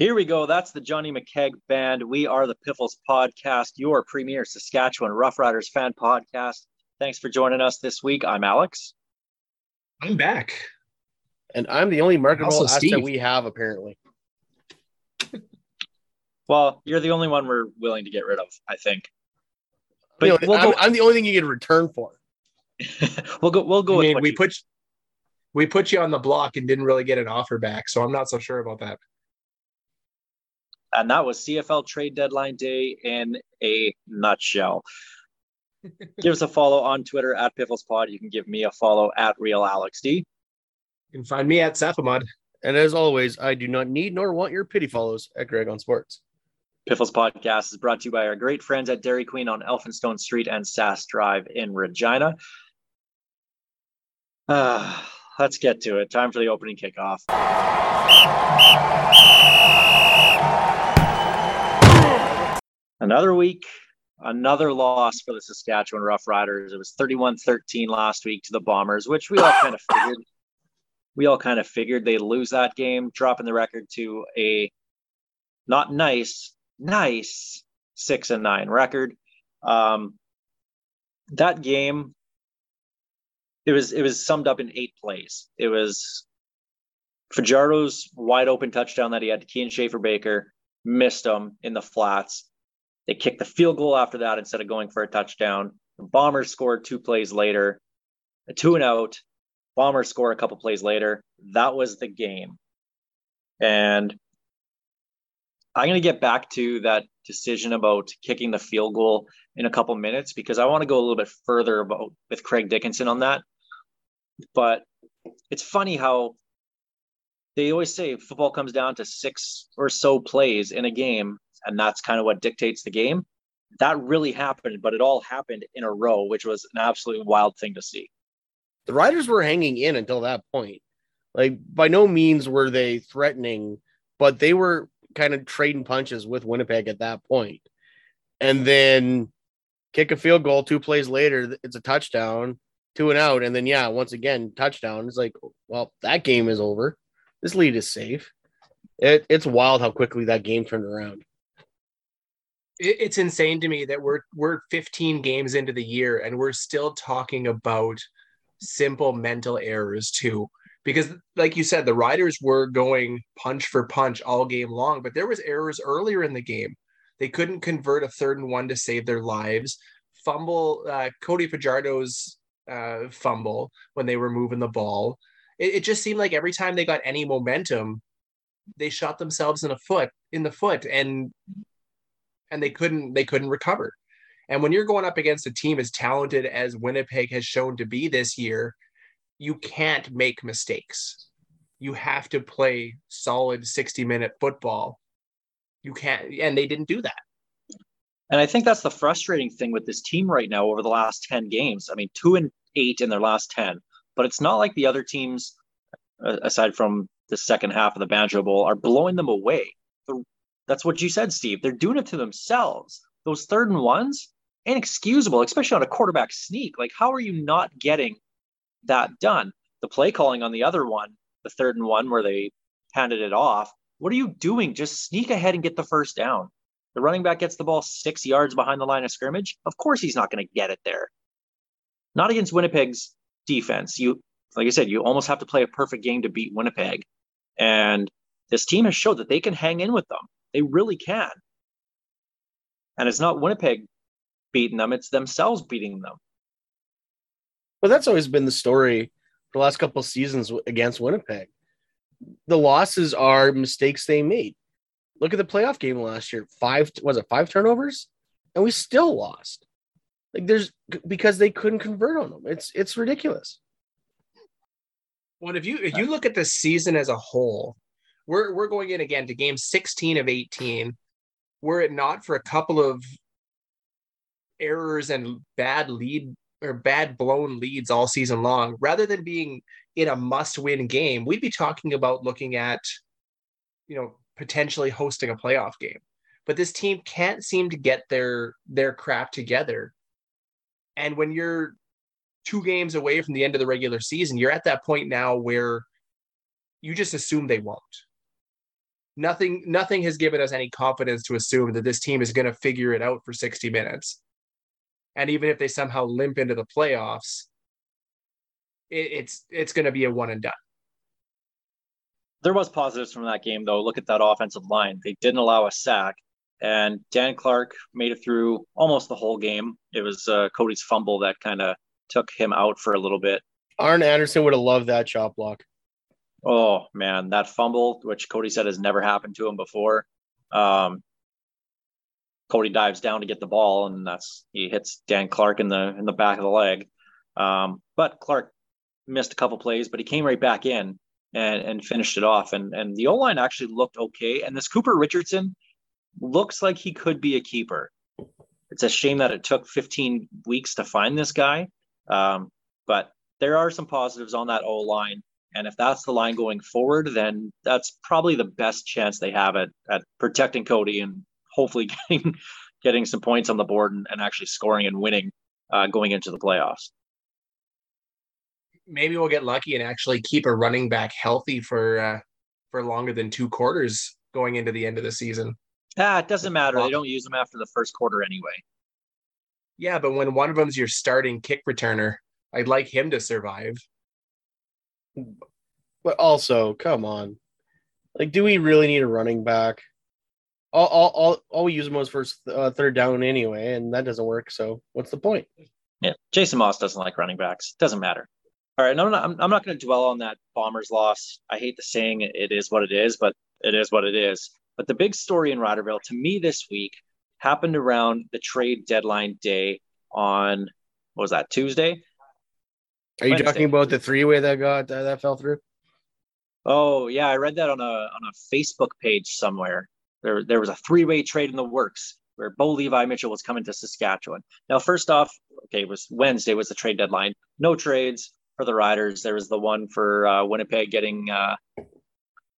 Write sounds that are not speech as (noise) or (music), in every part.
Here we go. That's the Johnny McKeag Band. We are the Piffles Podcast, your premier Saskatchewan Roughriders fan podcast. Thanks for joining us this week. I'm Alex. I'm back. And I'm the only marketable Also asset we have, apparently. Well, you're the only one we're willing to get rid of, I think. You know, But we'll I'm, go, I'm the only thing you get a return for. (laughs) we'll go. We'll go I mean, what we you- put we put you on the block and didn't really get an offer back, so I'm not so sure about that. And that was CFL trade deadline day in a nutshell. (laughs) give us a follow on Twitter at PifflesPod. You can give me a follow at Real Alex D. You can find me at Saphamud. And as always, I do not need nor want your pity follows at Greg on Sports. Piffles Podcast is brought to you by our great friends at Dairy Queen on Elphinstone Street and Sask Drive in Regina. Ah, (sighs) let's get to it. Time for the opening kickoff. Another week, another loss for the Saskatchewan Roughriders. It was 31 13 last week to the Bombers, which we all kind of figured. We all kind of figured they'd lose that game, dropping the record to a not nice, nice six and nine record. Um, that game, it was it was summed up in eight plays. It was Fajardo's wide open touchdown that he had to Kian Schaffa-Baker missed him in the flats. They kicked the field goal after that instead of going for a touchdown. The Bombers scored two plays later, a two and out. Bombers score a couple plays later. That was the game. And I'm going to get back to that decision about kicking the field goal in a couple minutes because I want to go a little bit further about with Craig Dickenson on that. But it's funny how they always say football comes down to six or so plays in a game, and that's kind of what dictates the game. That really happened, but it all happened in a row, which was an absolutely wild thing to see. The Riders were hanging in until that point. Like, by no means were they threatening, but they were kind of trading punches with Winnipeg at that point. And then kick a field goal two plays later, it's a touchdown, two and out. And then, yeah, once again, touchdown. It's like, well, that game is over. This lead is safe. It, it's wild how quickly that game turned around. It, it's insane to me that we're we're 15 games into the year and we're still talking about simple mental errors too. Because, like you said, the Riders were going punch for punch all game long, but there was errors earlier in the game. They couldn't convert a third and one to save their lives. Fumble, uh, Cody Fajardo's uh, fumble when they were moving the ball. It, it just seemed like every time they got any momentum, they shot themselves in a foot in the foot, and and they couldn't they couldn't recover. And when you're going up against a team as talented as Winnipeg has shown to be this year, you can't make mistakes. You have to play solid 60 minute football. You can't, and they didn't do that. And I think that's the frustrating thing with this team right now over the last 10 games. I mean, two and eight in their last 10, but it's not like the other teams, uh, aside from the second half of the Banjo Bowl, are blowing them away. That's what you said, Steve. They're doing it to themselves. Those third and ones, inexcusable, especially on a quarterback sneak. Like, how are you not getting that done? The play calling on the other one, the third and one where they handed it off. What are you doing? Just sneak ahead and get the first down. The running back gets the ball six yards behind the line of scrimmage. Of course, he's not going to get it there. Not against Winnipeg's defense. You, like I said, you almost have to play a perfect game to beat Winnipeg. And this team has showed that they can hang in with them. They really can. And it's not Winnipeg beating them, it's themselves beating them. But that's always been the story for the last couple of seasons against Winnipeg. The losses are mistakes they made. Look at the playoff game last year. Five was it five turnovers? And we still lost. Like there's because they couldn't convert on them. It's it's ridiculous. Well, if you if you look at the season as a whole, we're we're going in again to game 16 of 18. Were it not for a couple of errors and bad lead or bad blown leads all season long, rather than being in a must-win game, we'd be talking about looking at, you know, potentially hosting a playoff game. But this team can't seem to get their their crap together. And when you're two games away from the end of the regular season, you're at that point now where you just assume they won't. Nothing, nothing has given us any confidence to assume that this team is going to figure it out for 60 minutes. And even if they somehow limp into the playoffs, it, it's it's going to be a one and done. There was positives from that game, though. Look at that offensive line; they didn't allow a sack, and Dan Clark made it through almost the whole game. It was uh, Cody's fumble that kind of took him out for a little bit. Arn Anderson would have loved that chop block. Oh man, that fumble, which Cody said has never happened to him before. Um, Cody dives down to get the ball, and that's he hits Dan Clark in the in the back of the leg. Um, but Clark missed a couple plays, but he came right back in and and finished it off. And and the O line actually looked okay. And this Cooper Richardson looks like he could be a keeper. It's a shame that it took 15 weeks to find this guy. Um, but there are some positives on that O line. And if that's the line going forward, then that's probably the best chance they have at, at protecting Cody and hopefully (laughs) getting getting some points on the board and, and actually scoring and winning uh, going into the playoffs. Maybe we'll get lucky and actually keep a running back healthy for uh, for longer than two quarters going into the end of the season. Ah, it doesn't matter. They don't use them after the first quarter anyway. Yeah, but when one of them's your starting kick returner, I'd like him to survive. But also, come on. Like, do we really need a running back? All, all, all, all we use them was first, uh, third down anyway, and that doesn't work. So, what's the point? Yeah, Jason Maas doesn't like running backs. Doesn't matter. All right, I'm, I'm not going to dwell on that Bombers loss. I hate the saying it is what it is, but it is what it is. But the big story in Riderville to me this week happened around the trade deadline day on what was that Tuesday? Are you talking about the three way that got uh, that fell through? Oh yeah, I read that on a on a Facebook page somewhere. There there was a three way trade in the works where Bo Levi Mitchell was coming to Saskatchewan. Now, first off, okay, it was Wednesday was the trade deadline. No trades for the Riders. There was the one for uh, Winnipeg getting uh,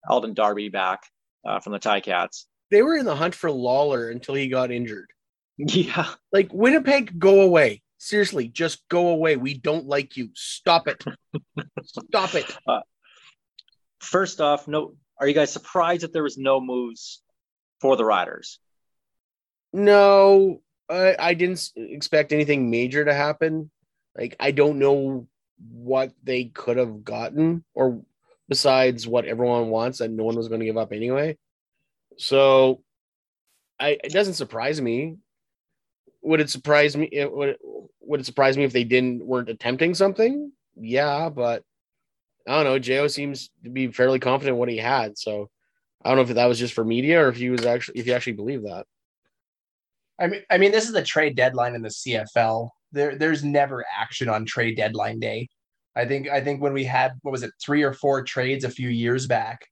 Alden Darby back uh, from the Ticats. They were in the hunt for Lawler until he got injured. (laughs) Yeah, Like, Winnipeg, go away. Seriously, just go away. We don't like you. Stop it. Stop it. Uh, first off, no. Are you guys surprised that there was no moves for the Riders? No, I, I didn't expect anything major to happen. Like, I don't know what they could have gotten or besides what everyone wants that no one was going to give up anyway. So I it doesn't surprise me. Would it surprise me it, would, would it surprise me if they didn't weren't attempting something? Yeah, but I don't know. Jo seems to be fairly confident what he had, so I don't know if that was just for media or if he was actually if he actually believed that. I mean, I mean, this is the trade deadline in the CFL. There, there's never action on trade deadline day. I think, I think when we had what was it, three or four trades a few years back,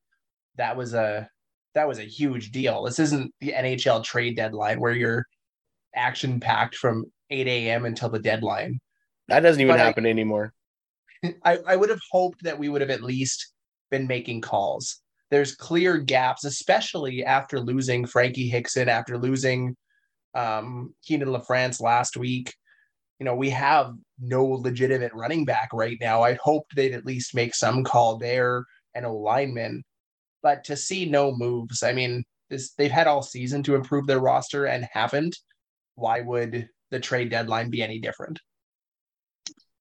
that was a that was a huge deal. This isn't the NHL trade deadline where you're action packed from 8 a.m. until the deadline. That doesn't even But I- happen anymore. (laughs) I, I would have hoped that we would have at least been making calls. There's clear gaps, especially after losing Frankie Hickson, after losing um, Kienan LaFrance last week. You know, we have no legitimate running back right now. I hoped they'd at least make some call there and a lineman. But to see no moves, I mean, this, they've had all season to improve their roster and haven't. Why would the trade deadline be any different?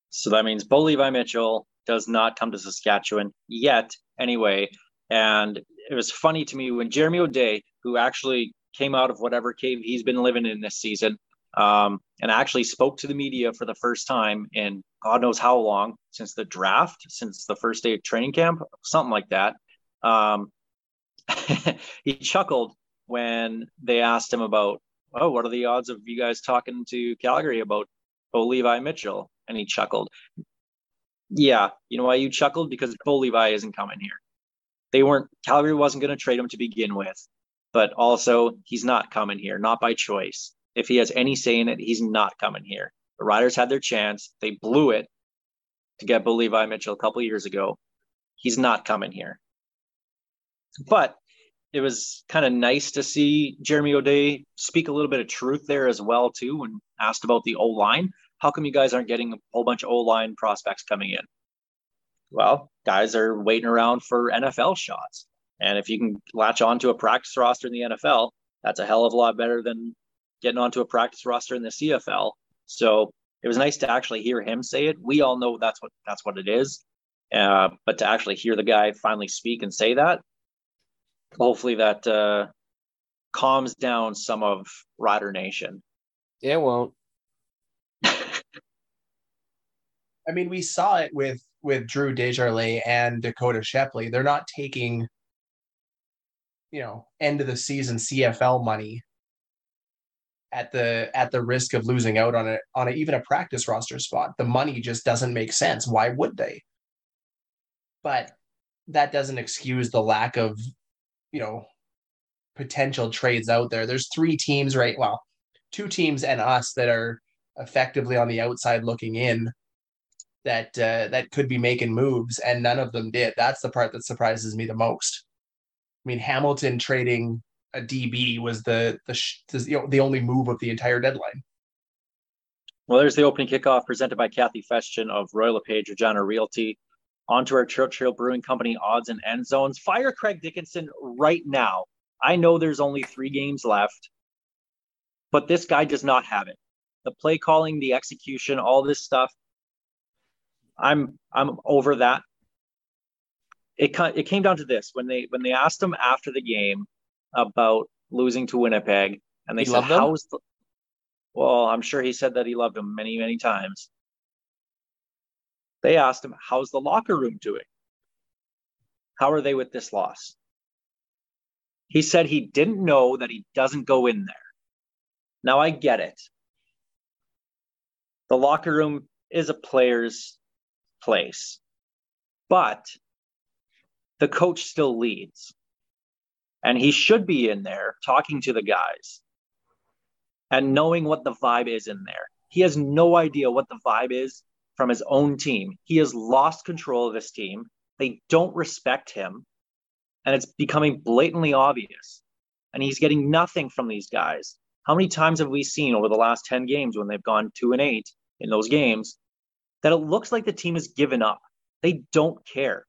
So that means Bo Levi Mitchell does not come to Saskatchewan yet, anyway. And it was funny to me when Jeremy O'Day, who actually came out of whatever cave he's been living in this season, um, and actually spoke to the media for the first time in God knows how long since the draft, since the first day of training camp, something like that. Um, (laughs) he chuckled when they asked him about, oh, what are the odds of you guys talking to Calgary about Bo Levi Mitchell. And he chuckled. Yeah, you know why you chuckled? Because Bo Levi isn't coming here. They weren't, Calgary wasn't going to trade him to begin with, but also he's not coming here, not by choice. If he has any say in it, he's not coming here. The Riders had their chance. They blew it to get Bo Levi Mitchell a couple years ago. He's not coming here. But it was kind of nice to see Jeremy O'Day speak a little bit of truth there as well too, when asked about the O line. How come you guys aren't getting a whole bunch of O line prospects coming in? Well, guys are waiting around for NFL shots, and if you can latch onto a practice roster in the NFL, that's a hell of a lot better than getting onto a practice roster in the CFL. So it was nice to actually hear him say it. We all know that's what that's what it is, uh, but to actually hear the guy finally speak and say that, hopefully that uh, calms down some of Rider Nation. It won't. I mean, we saw it with with Drew Desjardins and Dakota Shepley. They're not taking, you know, end of the season CFL money at the at the risk of losing out on it on a, even a practice roster spot. The money just doesn't make sense. Why would they? But that doesn't excuse the lack of, you know, potential trades out there. There's three teams right, well, two teams and us that are effectively on the outside looking in that uh, that could be making moves, and none of them did. That's the part that surprises me the most. I mean, Hamilton trading a DB was the the you the only move of the entire deadline. Well, there's the opening kickoff presented by Kathy Festian of Royal LePage Regina Realty. Onto our Churchill Brewing Company odds and end zones. Fire Craig Dickenson right now. I know there's only three games left, but this guy does not have it. The play calling, the execution, all this stuff. I'm I'm over that. It it came down to this when they when they asked him after the game about losing to Winnipeg, and they He said, "How's the?" Well, I'm sure he said that he loved him many many times. They asked him, "How's the locker room doing? How are they with this loss?" He said he didn't know that he doesn't go in there. Now I get it. The locker room is a player's place, but the coach still leads. And he should be in there talking to the guys and knowing what the vibe is in there. He has no idea what the vibe is from his own team. He has lost control of his team. They don't respect him. And it's becoming blatantly obvious. And he's getting nothing from these guys. How many times have we seen over the last 10 games when they've gone two and eight in those games that it looks like the team has given up? They don't care.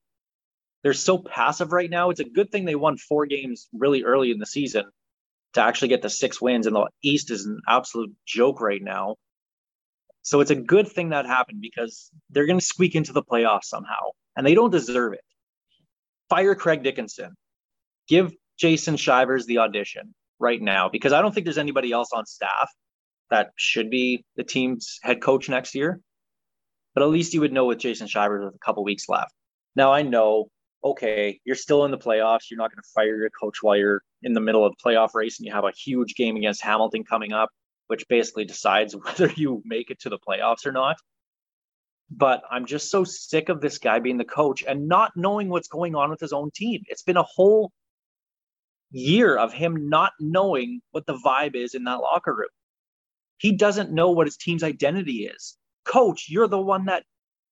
They're so passive right now. It's a good thing they won four games really early in the season to actually get the six wins. And the East is an absolute joke right now. So it's a good thing that happened because they're going to squeak into the playoffs somehow, and they don't deserve it. Fire Craig Dickenson. Give Jason Shivers the audition right now because I don't think there's anybody else on staff that should be the team's head coach next year. But at least you would know with Jason Shivers with a couple weeks left. Now I know, okay, you're still in the playoffs. You're not going to fire your coach while you're in the middle of the playoff race and you have a huge game against Hamilton coming up, which basically decides (laughs) whether you make it to the playoffs or not. But I'm just so sick of this guy being the coach and not knowing what's going on with his own team. It's been a whole year of him not knowing what the vibe is in that locker room. He doesn't know what his team's identity is. Coach, you're the one that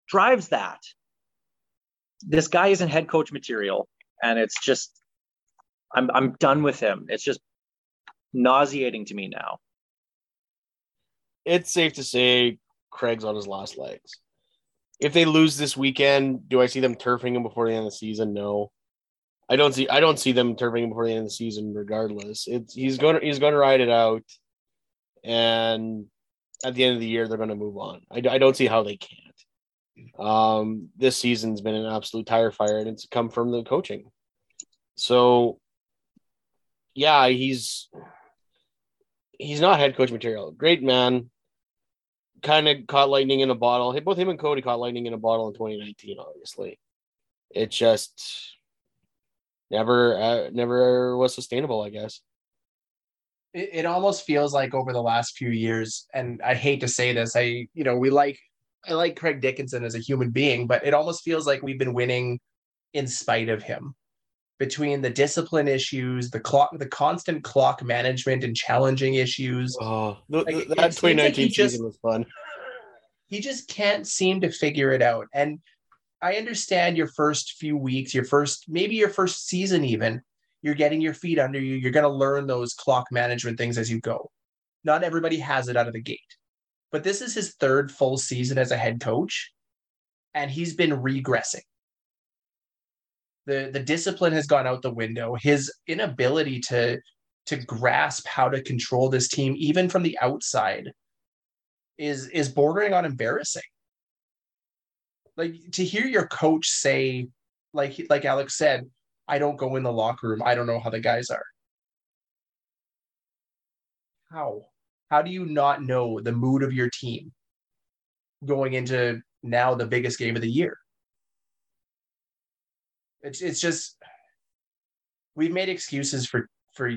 drives that. This guy isn't head coach material, and it's just I'm I'm done with him. It's just nauseating to me now. It's safe to say Craig's on his last legs. If they lose this weekend, do I see them turfing him before the end of the season? No. I don't see I don't see them turfing him before the end of the season regardless. It's he's going to he's going to ride it out and at the end of the year they're going to move on. I, I don't see how they can't. Um, this season's been an absolute tire fire, and it's come from the coaching. So, yeah, he's he's not head coach material. Great man, kind of caught lightning in a bottle. Both him and Cody caught lightning in a bottle in 2019. Obviously, it just never uh, never was sustainable. I guess. it, it almost feels like over the last few years, and I hate to say this, I you know we like I like Craig Dickenson as a human being, but it almost feels like we've been winning in spite of him. Between the discipline issues, the clock, the constant clock management and challenging issues, Oh, th- Like, th- that seems like 2019 he just- season was fun. he just can't seem to figure it out. And I understand your first few weeks, your first maybe your first season even, you're getting your feet under you. You're going to learn those clock management things as you go. Not everybody has it out of the gate. But this is his third full season as a head coach and he's been regressing. The the discipline has gone out the window. His inability to to grasp how to control this team even from the outside is is bordering on embarrassing. Like to hear your coach say, like like Alex said, I don't go in the locker room. I don't know how the guys are. How? How do you not know the mood of your team going into now the biggest game of the year? It's it's just we've made excuses for for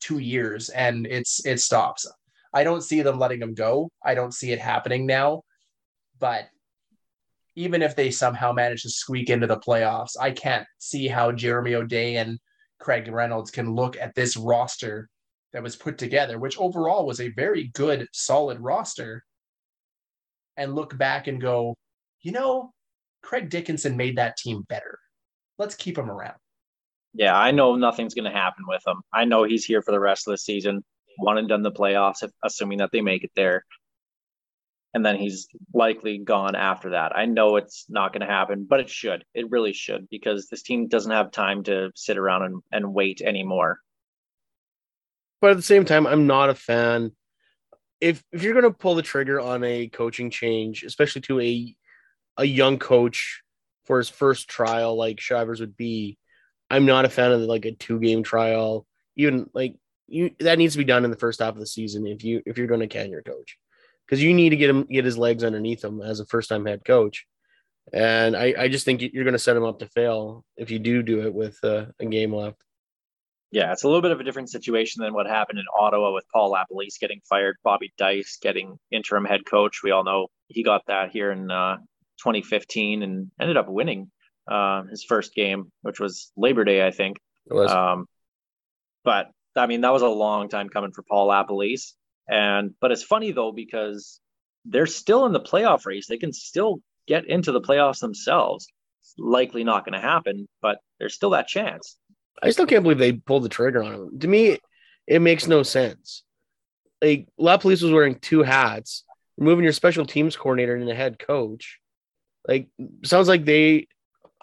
two years and it's it stops. I don't see them letting him go. I don't see it happening now. But even if they somehow manage to squeak into the playoffs, I can't see how Jeremy O'Day and Craig Reynolds can look at this roster that was put together, which overall was a very good, solid roster, and look back and go, you know, Craig Dickenson made that team better. Let's keep him around. Yeah, I know nothing's going to happen with him. I know he's here for the rest of the season, one and done the playoffs, if, assuming that they make it there. And then he's likely gone after that. I know it's not going to happen, but it should. It really should because this team doesn't have time to sit around and, and wait anymore. But at the same time, I'm not a fan. If if you're gonna pull the trigger on a coaching change, especially to a a young coach for his first trial, like Shivers would be, I'm not a fan of like a two game trial. Even like you, that needs to be done in the first half of the season if you if you're going to can your coach, because you need to get him get his legs underneath him as a first time head coach. And I, I just think you're going to set him up to fail if you do do it with uh, a game left. Yeah, it's a little bit of a different situation than what happened in Ottawa with Paul LaPolice getting fired, Bobby Dyce getting interim head coach. We all know he got that here in uh, 2015 and ended up winning uh, his first game, which was Labor Day, I think. It was Um, but I mean, that was a long time coming for Paul LaPolice. And but it's funny though because they're still in the playoff race. They can still get into the playoffs themselves. It's likely not going to happen, but there's still that chance. I still can't believe they pulled the trigger on him. To me, it makes no sense. Like LaPolice was wearing two hats, removing your special teams coordinator and the head coach. Like sounds like they,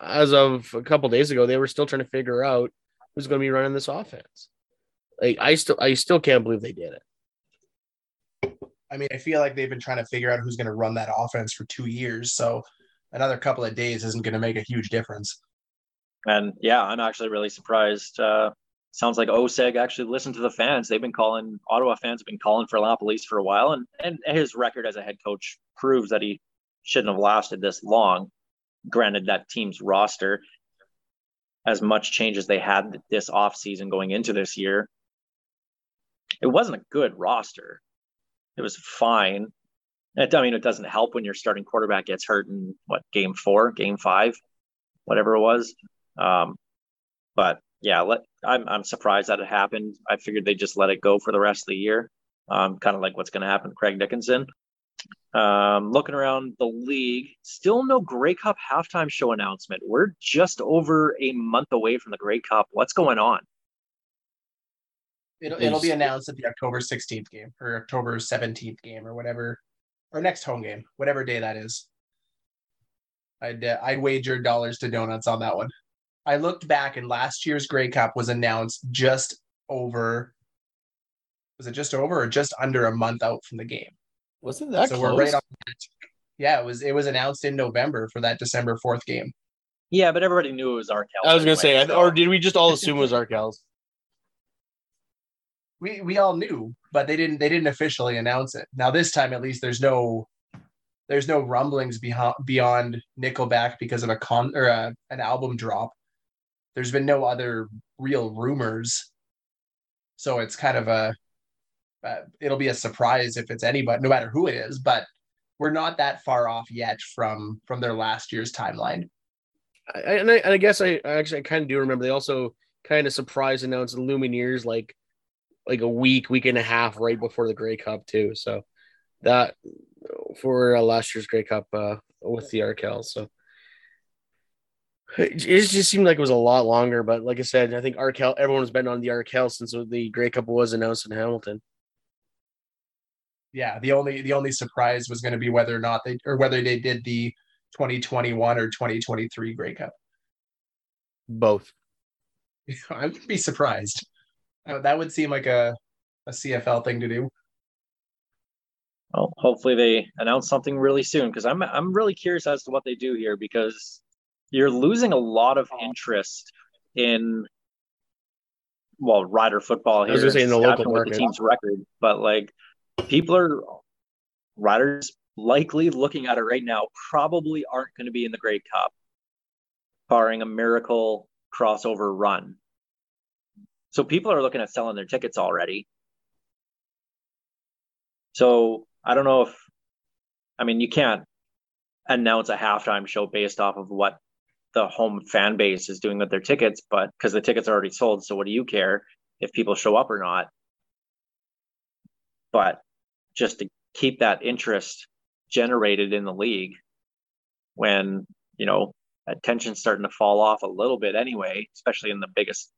as of a couple days ago, they were still trying to figure out who's going to be running this offense. Like I still, I still can't believe they did it. I mean, I feel like they've been trying to figure out who's going to run that offense for two years. So another couple of days isn't going to make a huge difference. And yeah, I'm actually really surprised. Uh, sounds like OSEG actually listened to the fans. They've been calling Ottawa fans have been calling for LaPolice for a while, and and his record as a head coach proves that he shouldn't have lasted this long. Granted, that team's roster, as much change as they had this offseason going into this year, it wasn't a good roster. It was fine. It, I mean, it doesn't help when your starting quarterback gets hurt in what game four, game five, whatever it was. Um, but yeah, let, I'm I'm surprised that it happened. I figured they just let it go for the rest of the year. Um, kind of like what's going to happen to Craig Dickenson. Um, looking around the league, still no Grey Cup halftime show announcement. We're just over a month away from the Grey Cup. What's going on? It'll, it'll be announced at the October 16th game or October 17th game or whatever, or next home game, whatever day that is. I'd uh, I'd wager dollars to donuts on that one. I looked back and last year's Grey Cup was announced just over. Was it just over or just under a month out from the game? Wasn't that so close? we're right on. That. Yeah, it was. It was announced in November for that December fourth game. Yeah, but everybody knew it was Arkell. I was going to say, anyway, I- so- or did we just all assume it was (laughs) Arkells? we we all knew, but they didn't they didn't officially announce it. Now this time at least there's no there's no rumblings beyond beyond Nickelback because of a con or a, an album drop. There's been no other real rumors. So it's kind of a uh, it'll be a surprise if it's anybody, no matter who it is. But we're not that far off yet from from their last year's timeline. I, and, I, and I guess I, I actually I kind of do remember they also kind of surprise announced the Lumineers like like a week, week and a half right before the Grey Cup too. So that for uh, last year's Grey Cup uh, with the Arkell. So it, just seemed like it was a lot longer. But like I said, I think Arkell everyone's been on the Arkell since the Grey Cup was announced in Hamilton. Yeah, the only the only surprise was going to be whether or not they or whether they did the 2021 or 2023 Grey Cup. Both. (laughs) I wouldn't be surprised. That would seem like a a CFL thing to do. Well, hopefully they announce something really soon because I'm I'm really curious as to what they do here because you're losing a lot of interest in well rider football here. I was gonna say in the local market. the team's record, but like people are riders likely looking at it right now probably aren't going to be in the Grey Cup, barring a miracle crossover run. So people are looking at selling their tickets already. So I don't know if, I mean, you can't announce a halftime show based off of what the home fan base is doing with their tickets, but because the tickets are already sold. So what do you care if people show up or not? But just to keep that interest generated in the league when, you know, attention's starting to fall off a little bit anyway, especially in the biggest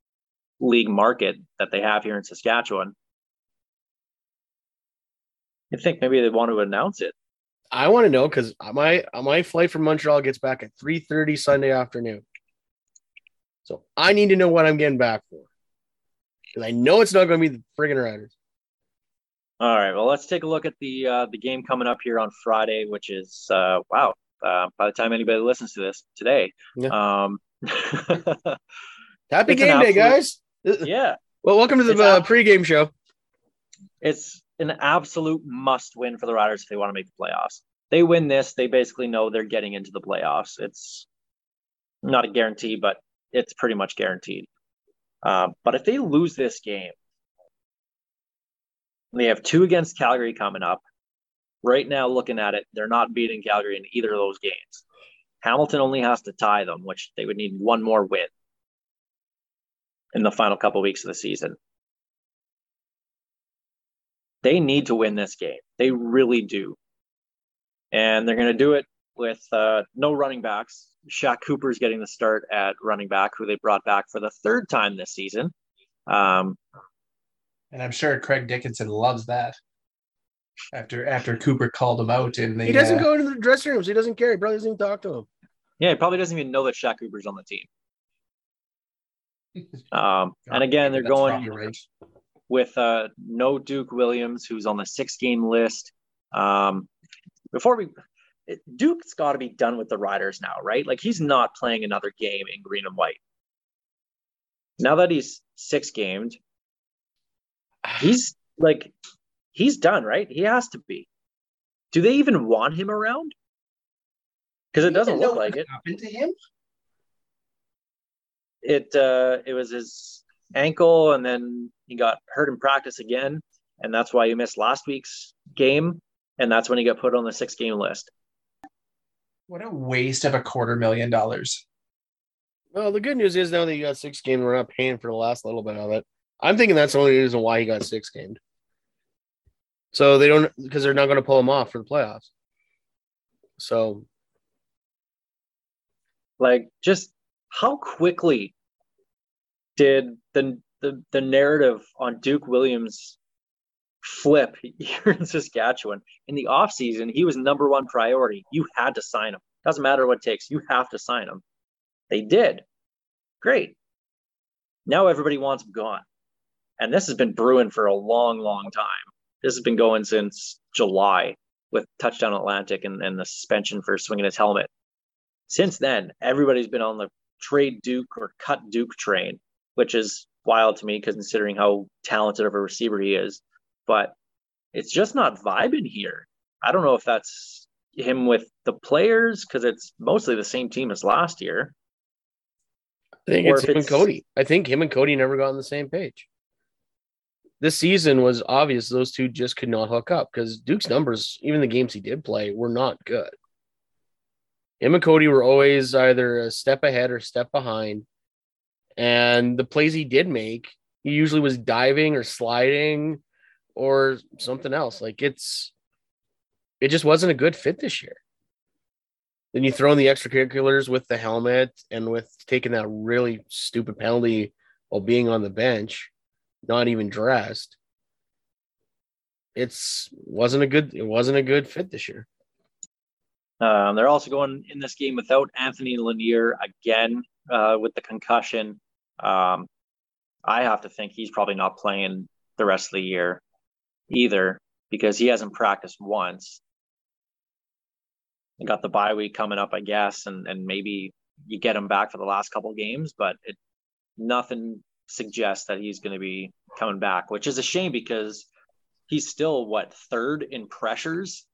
league market that they have here in Saskatchewan. I think maybe they want to announce it. I want to know because my my flight from Montreal gets back at 3:30 Sunday afternoon. So I need to know what I'm getting back for. Because I know it's not going to be the friggin' Riders. All right. Well, let's take a look at the uh, the game coming up here on Friday, which is uh, wow. Uh, by the time anybody listens to this today, um, (laughs) Happy game day, guys. (laughs) yeah, Well, welcome to the It's uh, pregame show. it's an absolute must win for the Riders if they want to make the playoffs. They win this, they basically know they're getting into the playoffs. It's not a guarantee, but it's pretty much guaranteed. Uh, but if they lose this game, they have two against Calgary coming up. Right now, looking at it, they're not beating Calgary in either of those games. Hamilton only has to tie them, which they would need one more win in the final couple weeks of the season. They need to win this game. They really do. And they're going to do it with uh, no running backs. Shaq Cooper's getting the start at running back, who they brought back for the third time this season. Um, And I'm sure Craig Dickenson loves that. After after Cooper called him out in the He doesn't uh, go into the dressing rooms. He doesn't care. He probably doesn't even talk to him. yeah, he probably doesn't even know that Shaq Cooper's on the team. Um, (laughs) and again, they're that's going right. with uh, no Duke Williams, who's on the six game list. Um, before we, Duke's got to be done with the Riders now, right? Like he's not playing another game in green and white. Now that he's six gamed, he's like, he's done, right? He has to be. Do they even want him around? Because it doesn't look like it. happened to him. it uh it was his ankle and then he got hurt in practice again and that's why he missed last week's game and that's when he got put on the six game list What a waste of a quarter million dollars. Well, the good news is now that you got six games, we're not paying for the last little bit of it. I'm thinking that's the only reason why he got six gamed. So they don't because they're not going to pull him off for the playoffs. So like just how quickly did the the, the narrative on duke williams flip (laughs) here in saskatchewan? In the offseason he was number one priority. You had to sign him. Doesn't matter what it takes. You have to sign him. They did. Great. Now everybody wants him gone and this has been brewing for a long long time this has been going since july with touchdown atlantic and, and the suspension for swinging his helmet since then, everybody's been on the trade Duke or cut Duke train, which is wild to me because considering how talented of a receiver he is. But it's just not vibing here. I don't know if that's him with the players because it's mostly the same team as last year. I think it's if him and Cody. I think him and Cody never got on the same page. This season was obvious those two just could not hook up because Duke's numbers, even the games he did play, were not good. Him and Cody were always either a step ahead or step behind. And the plays he did make, he usually was diving or sliding or something else. Like it's it just wasn't a good fit this year. Then you throw in the extracurriculars with the helmet and with taking that really stupid penalty while being on the bench, not even dressed. It's wasn't a good it wasn't a good fit this year. Um, they're also going in this game without Anthony Lanier again uh, with the concussion. Um, I have to think he's probably not playing the rest of the year either because he hasn't practiced once. You got the bye week coming up, I guess, and and maybe you get him back for the last couple games, but it nothing suggests that he's going to be coming back, which is a shame because he's still what third in pressures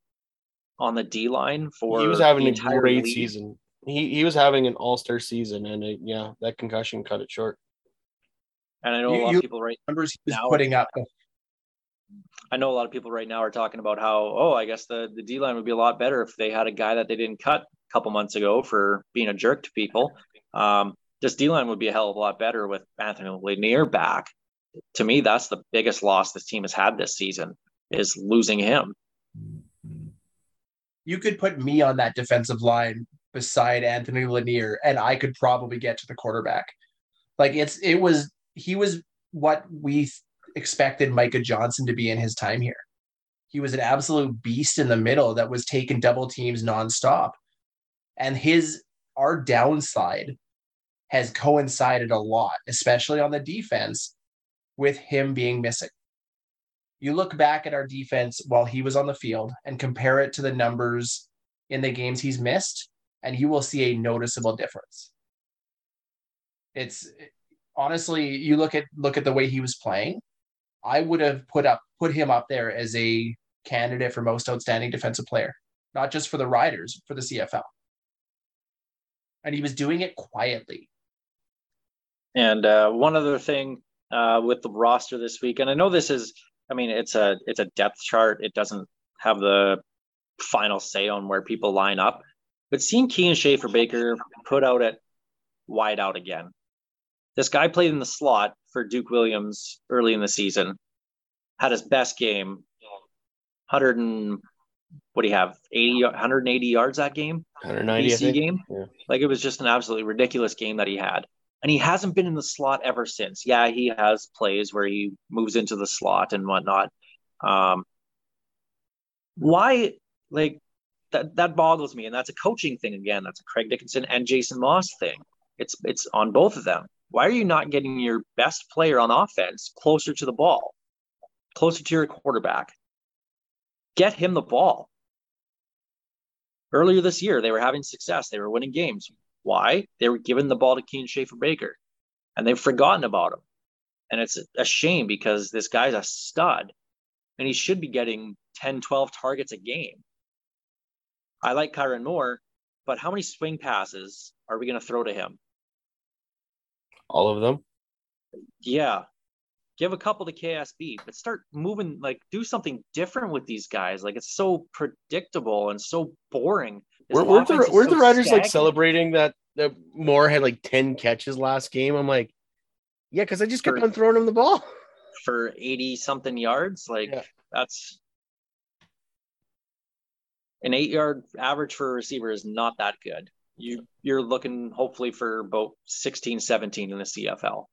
on the D line for he was having a great league. season. He he was having an all star season, and it, yeah, that concussion cut it short. And I know You- a lot you- of people right Numbers he was Now- putting up. I know a lot of people right now are talking about how, oh, I guess the, the D line would be a lot better if they had a guy that they didn't cut a couple months ago for being a jerk to people. Um, this D line would be a hell of a lot better with Anthony Lanier back. To me, that's the biggest loss this team has had this season is losing him. You could put me on that defensive line beside Anthony Lanier, and I could probably get to the quarterback. Like it's it was he was what we expected Micah Johnson to be in his time here. He was an absolute beast in the middle that was taking double teams nonstop. And his our downside has coincided a lot, especially on the defense, with him being missing. You look back at our defense while he was on the field and compare it to the numbers in the games he's missed, and you will see a noticeable difference. It's honestly, you look at look at the way he was playing. I would have put up put him up there as a candidate for most outstanding defensive player, not just for the Riders, for the CFL. And he was doing it quietly. And uh, one other thing uh, with the roster this week, and I know this is, I mean, it's a it's a depth chart. It doesn't have the final say on where people line up. But seeing Kian Schaffa-Baker put out at wide out again. This guy played in the slot for Duke Williams early in the season, had his best game, 100 and what do you have, 80, 180 yards that game? 190, I think. game. Yeah. Like it was just an absolutely ridiculous game that he had. And he hasn't been in the slot ever since. Yeah, he has plays where he moves into the slot and whatnot. Um, why, like, that that boggles me, and that's a coaching thing again. That's a Craig Dickenson and Jason Maas thing. It's it's on both of them. Why are you not getting your best player on offense closer to the ball, closer to your quarterback? Get him the ball. Earlier this year, they were having success. They were winning games. Why? They were giving the ball to Kian Schaffa-Baker, and they've forgotten about him. And it's a shame because this guy's a stud, and he should be getting 10, 12 targets a game. I like Kyran Moore, but how many swing passes are we going to throw to him? All of them. Yeah. Give a couple to KSB, but start moving, like, do something different with these guys. Like, it's so predictable and so boring. Weren't the, were so the Riders like celebrating that, that Moore had like 10 catches last game? I'm like, yeah, because I just kept For- on throwing him the ball. (laughs) for 80 something yards? Like, Yeah. that's an eight yard average for a receiver is not that good. You you're looking hopefully for about 16, 17 in the CFL.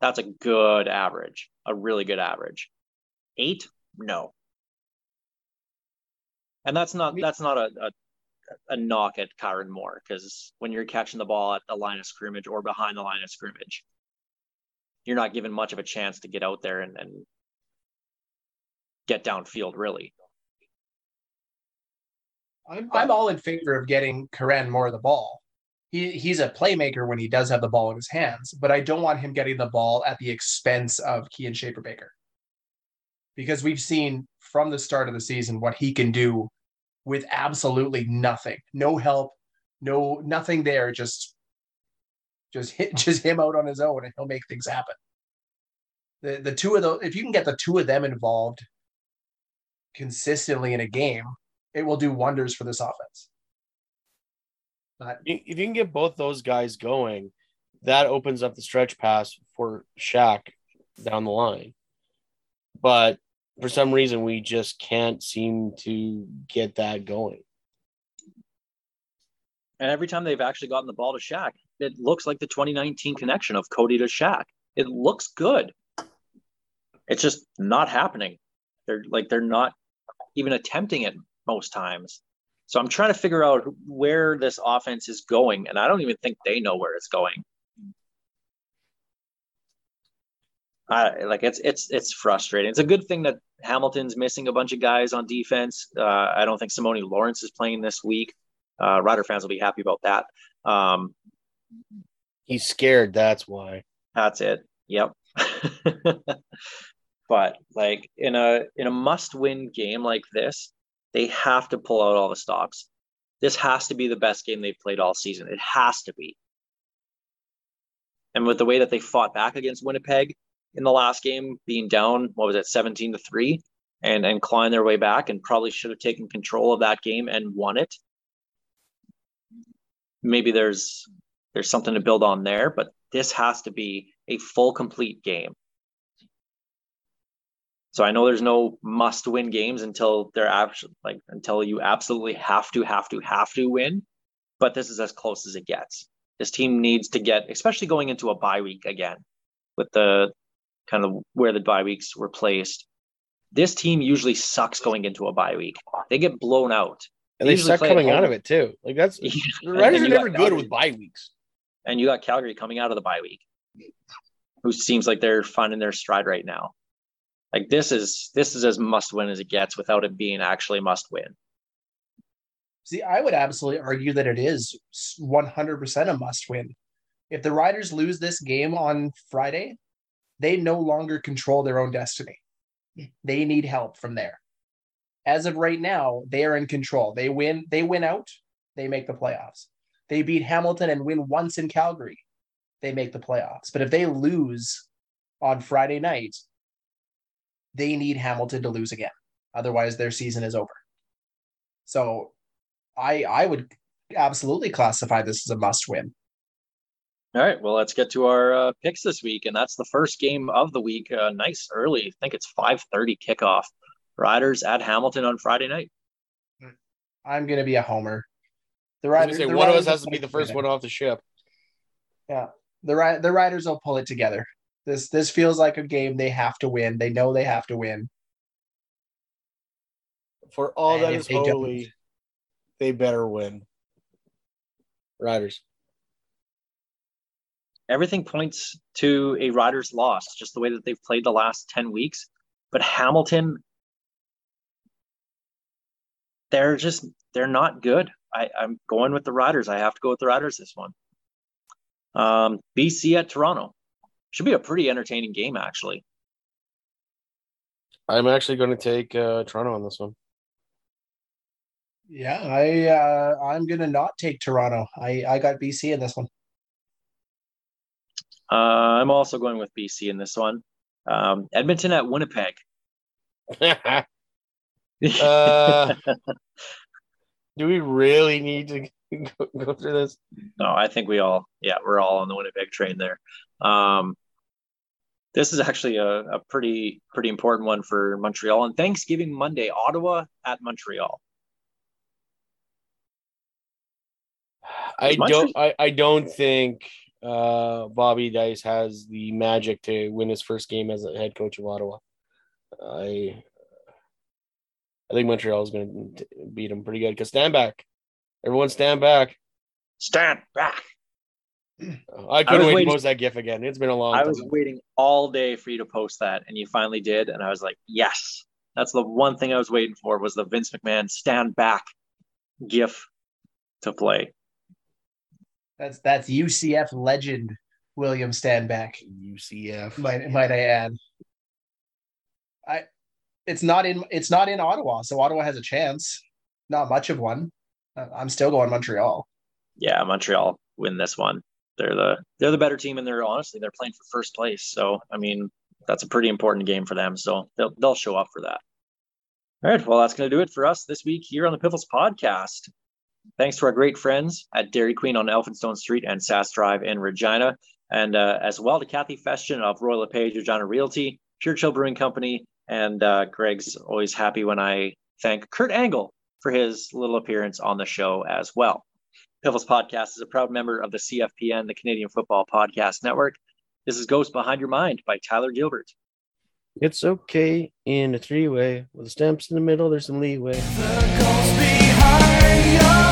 That's a good average, a really good average. Eight, no. And that's not that's not a a, a knock at Kyran Moore because when you're catching the ball at the line of scrimmage or behind the line of scrimmage, you're not given much of a chance to get out there and, and get downfield really. I'm, uh, I'm all in favor of getting Kyran Moore of the ball. He, he's a playmaker when he does have the ball in his hands, but I don't want him getting the ball at the expense of Kian Schaffa-Baker. Because we've seen from the start of the season what he can do with absolutely nothing. No help, no nothing there, just just hit (laughs) just him out on his own and he'll make things happen. The the two of those, if you can get the two of them involved consistently in a game, it will do wonders for this offense. But If you can get both those guys going, that opens up the stretch pass for Shaq down the line. But for some reason, we just can't seem to get that going. And every time they've actually gotten the ball to Shaq, it looks like the 2019 connection of Cody to Shaq. It looks good. It's just not happening. They're like they're not even attempting it most times. So I'm trying to figure out where this offense is going, and I don't even think they know where it's going. I like it's it's it's frustrating. It's a good thing that Hamilton's missing a bunch of guys on defense. Uh, I don't think Simoni Lawrence is playing this week. Uh, Rider fans will be happy about that. Um, He's scared. That's why. that's it. Yep. (laughs) but like in a in a must-win game like this, they have to pull out all the stops. This has to be the best game they've played all season. It has to be. And with the way that they fought back against Winnipeg in the last game, being down, what was it, 17 to 3, and and clawing their way back and probably should have taken control of that game and won it. Maybe there's there's something to build on there, but this has to be a full complete game. So I know there's no must win games until they're actually like until you absolutely have to have to have to win, but this is as close as it gets. This team needs to get especially going into a bye week again with the kind of where the bye weeks were placed. This team usually sucks going into a bye week. They get blown out. And they usually suck coming out of it too. Like that's (laughs) the And Riders are you got never good with bye weeks. and you got Calgary coming out of the bye week, who seems like they're finding their stride right now. Like this is this is as must win as it gets without it being actually must win. See, I would absolutely argue that it is 100% a must win. If the Riders lose this game on Friday, they no longer control their own destiny. Hmm. They need help from there. As of right now, they are in control. They win, they win out, they make the playoffs. They beat Hamilton and win once in Calgary. They make the playoffs. But if they lose on Friday night, they need Hamilton to lose again. Otherwise, their season is over. So I I would absolutely classify this as a must win. All right, well let's get to our uh, picks this week, and that's the first game of the week. Uh, nice early, I think it's five thirty kickoff. Riders at Hamilton on Friday night. I'm gonna be a homer. The Riders, say, the one of us has to be the first one off the ship. Yeah, the Ri- the Riders will pull it together. This this feels like a game they have to win. They know they have to win. For all And that if is they don't- holy, they better win. Riders. Everything points to a Riders loss, just the way that they've played the last ten weeks. But Hamilton, they're just they're not good. I, I'm going with the Riders. I have to go with the Riders this one. Um, BC at Toronto should be a pretty entertaining game, actually. I'm actually going to take uh, Toronto on this one. Yeah, I uh, I'm gonna not take Toronto. I I got BC in this one. Uh, I'm also going with BC in this one. Um, Edmonton at Winnipeg. (laughs) uh, (laughs) do we really need to (laughs) go, go through this? No, I think we all, yeah, we're all on the Winnipeg train there. Um, this is actually a, a pretty pretty important one for Montreal on Thanksgiving Monday. Ottawa at Montreal. I Montreal- don't. I, I don't think uh, Bobby Dyce has the magic to win his first game as a head coach of Ottawa. I I think Montreal is going to beat him pretty good. Because stand back, everyone stand back. Stand back. I couldn't was wait waiting- to post that GIF again. It's been a long time. I time. was waiting all day for you to post that, and you finally did, and I was like, yes, that's the one thing I was waiting for was the Vince McMahon stand back gif to play. That's that's UCF legend William Stanback. UCF. Might might I add? I it's not in it's not in Ottawa, so Ottawa has a chance. Not much of one. Uh, I'm still going Montreal. Yeah, Montreal win this one. They're the they're the better team, and they're honestly they're playing for first place. So I mean, that's a pretty important game for them. So they'll they'll show up for that. All right. Well, that's going to do it for us this week here on the Piffles podcast. Thanks to our great friends at Dairy Queen on Elphinstone Street and Sask Drive in Regina, and uh, as well to Kathy Festian of Royal LePage Regina Realty, Pure Chill Brewing Company, and uh, Greg's always happy when I thank Kurt Angle for his little appearance on the show as well. Piffles Podcast is a proud member of the CFPN, the Canadian Football Podcast Network. This is Ghost Behind Your Mind by Tyler Gilbert. It's okay in a three way with the stamps in the middle. There's some leeway. The